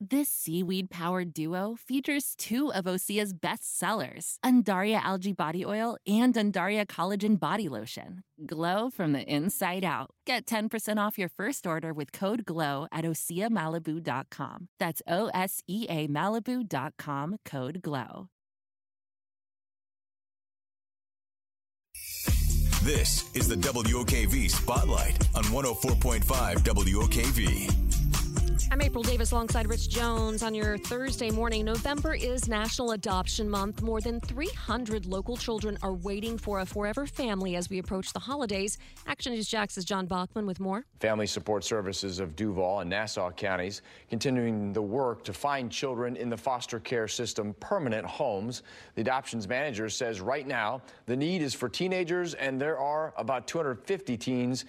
This seaweed powered duo features two of Osea's best sellers, Undaria Algae Body Oil and Undaria Collagen Body Lotion. Glow from the inside out. Get 10% off your first order with code GLOW at OseaMalibu.com. That's O S E A Malibu.com code GLOW. This is the WOKV Spotlight on 104.5 WOKV. I'm April Davis alongside Rich Jones on your Thursday morning. November is National Adoption Month. More than 300 local children are waiting for a forever family as we approach the holidays. Action News Jax's John Bachman with more. Family Support Services of Duval and Nassau counties continuing the work to find children in the foster care system permanent homes. The adoptions manager says right now the need is for teenagers, and there are about 250 teens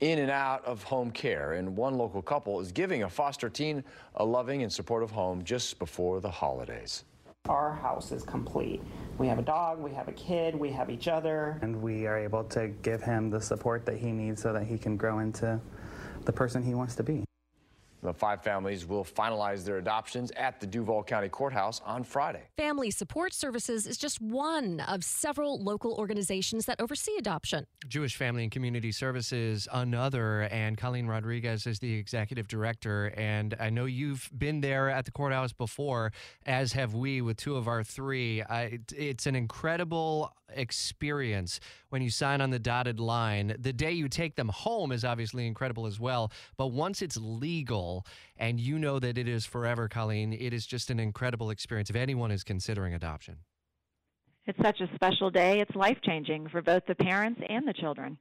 in and out of home care. And one local couple is giving a foster teen a loving and supportive home just before the holidays. Our house is complete. We have a dog, we have a kid, we have each other. And we are able to give him the support that he needs so that he can grow into the person he wants to be. The five families will finalize their adoptions at the Duval County Courthouse on Friday. Family Support Services is just one of several local organizations that oversee adoption. Jewish Family and Community Services, another, and Colleen Rodriguez is the executive director. And I know you've been there at the courthouse before, as have we with two of our three. I, it's an incredible experience when you sign on the dotted line. The day you take them home is obviously incredible as well. But once it's legal and you know that it is forever, Colleen, it is just an incredible experience if anyone is considering adoption. It's such a special day. It's life changing for both the parents and the children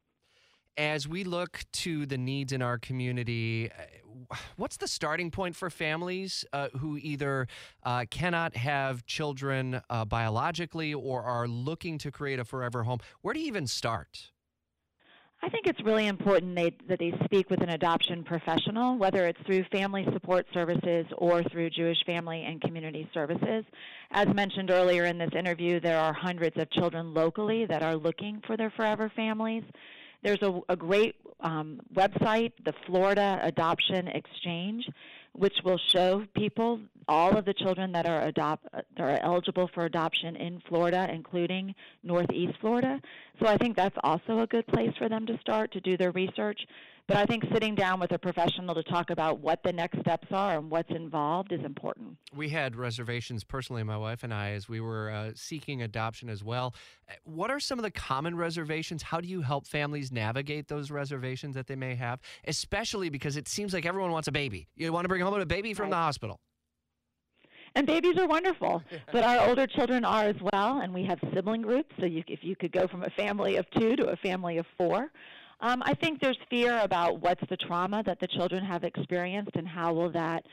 as we look to the needs in our community, uh, what's the starting point for families uh, who either uh, cannot have children uh, biologically or are looking to create a forever home? Where do you even start? I think it's really important they, that they speak with an adoption professional, whether it's through Family Support Services or through Jewish Family and Community Services. As mentioned earlier in this interview, there are hundreds of children locally that are looking for their forever families. There's a, a great um, website, the Florida Adoption Exchange, which will show people all of the children that are adopt that are eligible for adoption in Florida, including Northeast Florida. So I think that's also a good place for them to start to do their research. But I think sitting down with a professional to talk about what the next steps are and what's involved is important. We had reservations personally, my wife and I, as we were uh, seeking adoption as well. Uh, what are some of the common reservations? How do you help families navigate those reservations that they may have? Especially because it seems like everyone wants a baby. You want to bring home a baby from right. the hospital. And babies are wonderful, but our older children are as well. And we have sibling groups, so you, if you could go from a family of two to a family of four. Um, I think there's fear about what's the trauma that the children have experienced and how will that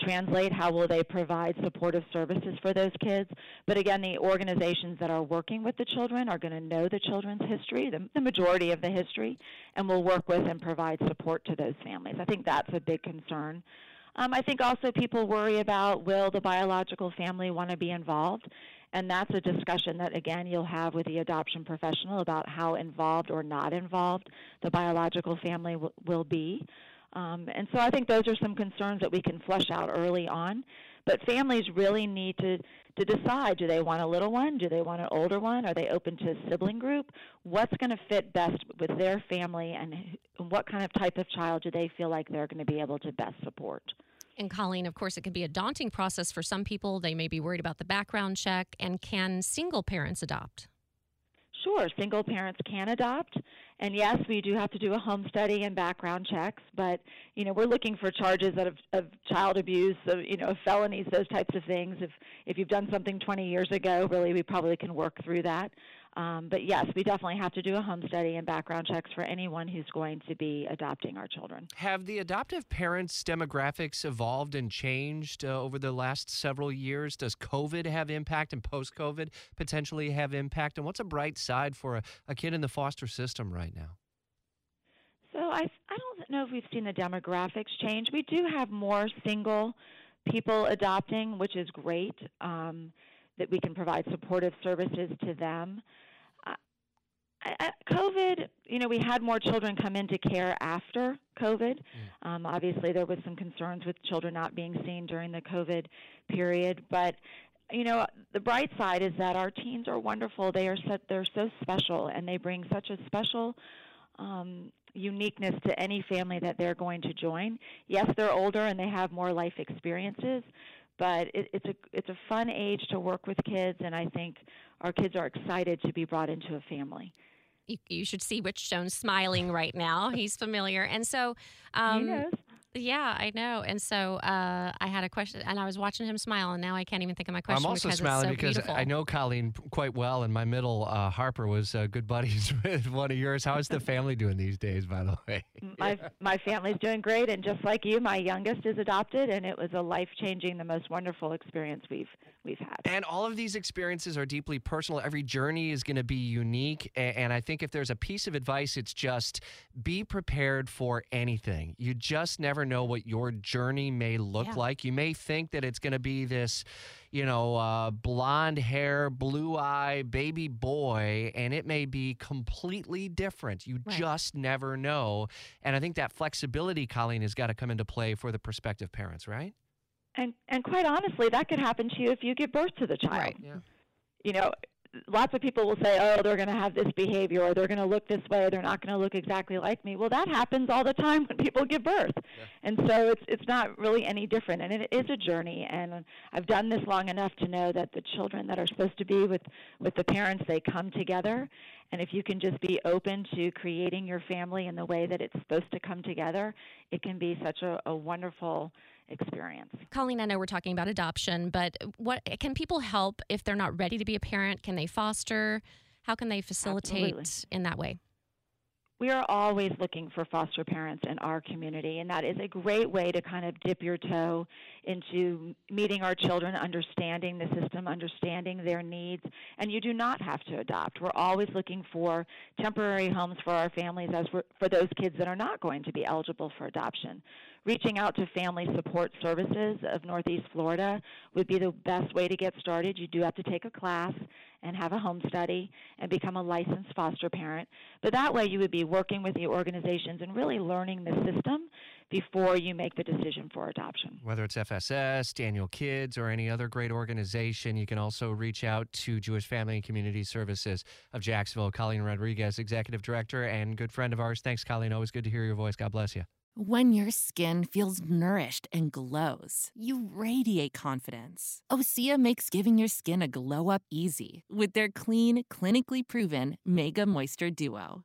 translate? How will they provide supportive services for those kids? But again, the organizations that are working with the children are going to know the children's history, the, the majority of the history, and will work with and provide support to those families. I think that's a big concern. Um, I think also people worry about will the biological family want to be involved? And that's a discussion that, again, you'll have with the adoption professional about how involved or not involved the biological family w- will be. Um, and so I think those are some concerns that we can flush out early on. But families really need to, to decide do they want a little one? Do they want an older one? Are they open to a sibling group? What's going to fit best with their family, and what kind of type of child do they feel like they're going to be able to best support? And Colleen, of course, it can be a daunting process for some people. They may be worried about the background check. And can single parents adopt? Sure, single parents can adopt. And yes, we do have to do a home study and background checks, but you know, we're looking for charges of, of child abuse, of, you know, felonies, those types of things. If if you've done something 20 years ago, really we probably can work through that. Um, but yes, we definitely have to do a home study and background checks for anyone who's going to be adopting our children. Have the adoptive parents' demographics evolved and changed uh, over the last several years? Does COVID have impact and post COVID potentially have impact? And what's a bright side for a, a kid in the foster system right now? So I, I don't know if we've seen the demographics change. We do have more single people adopting, which is great. Um, that we can provide supportive services to them. Uh, COVID, you know, we had more children come into care after COVID. Um, obviously, there was some concerns with children not being seen during the COVID period, but you know, the bright side is that our teens are wonderful. They are so, they're so special, and they bring such a special um, uniqueness to any family that they're going to join. Yes, they're older and they have more life experiences, but it, it's a it's a fun age to work with kids, and I think our kids are excited to be brought into a family. You, you should see Rich Jones smiling right now. He's familiar. And so, he um. Yeah, I know. And so uh, I had a question, and I was watching him smile, and now I can't even think of my question I'm also because smiling it's so because beautiful. I know Colleen quite well, and my middle uh, Harper was uh, good buddies with one of yours. How is the family doing these days, by the way? my my family's doing great, and just like you, my youngest is adopted, and it was a life changing, the most wonderful experience we've we've had. And all of these experiences are deeply personal. Every journey is going to be unique. A- And I think if there's a piece of advice, it's just be prepared for anything. You just never know what your journey may look Yeah. like. You may think that it's going to be this, you know, uh, blonde hair, blue eye, baby boy, and it may be completely different. You Right. just never know. And I think that flexibility, Colleen, has got to come into play for the prospective parents, right? And and quite honestly, that could happen to you if you give birth to the child. Right. Yeah. You know, lots of people will say, "Oh, they're going to have this behavior, or they're going to look this way, they're not going to look exactly like me." Well, that happens all the time when people give birth, and so it's it's not really any different. And it is a journey. And I've done this long enough to know that the children that are supposed to be with with the parents, they come together. And if you can just be open to creating your family in the way that it's supposed to come together, it can be such a, a wonderful experience. Colleen, I know we're talking about adoption, but what can people help if they're not ready to be a parent? Can they foster? How can they facilitate Absolutely. in that way? We are always looking for foster parents in our community, and that is a great way to kind of dip your toe into meeting our children, understanding the system, understanding their needs. And you do not have to adopt. We're always looking for temporary homes for our families as for those kids that are not going to be eligible for adoption. Reaching out to Family Support Services of Northeast Florida would be the best way to get started. You do have to take a class and have a home study and become a licensed foster parent. But that way you would be working with the organizations and really learning the system before you make the decision for adoption. Whether it's FSS, Daniel Kids, or any other great organization, you can also reach out to Jewish Family and Community Services of Jacksonville. Colleen Rodriguez, Executive Director and good friend of ours. Thanks, Colleen. Always good to hear your voice. God bless you. When your skin feels nourished and glows, you radiate confidence. Osea makes giving your skin a glow up easy with their clean, clinically proven Mega Moisture Duo.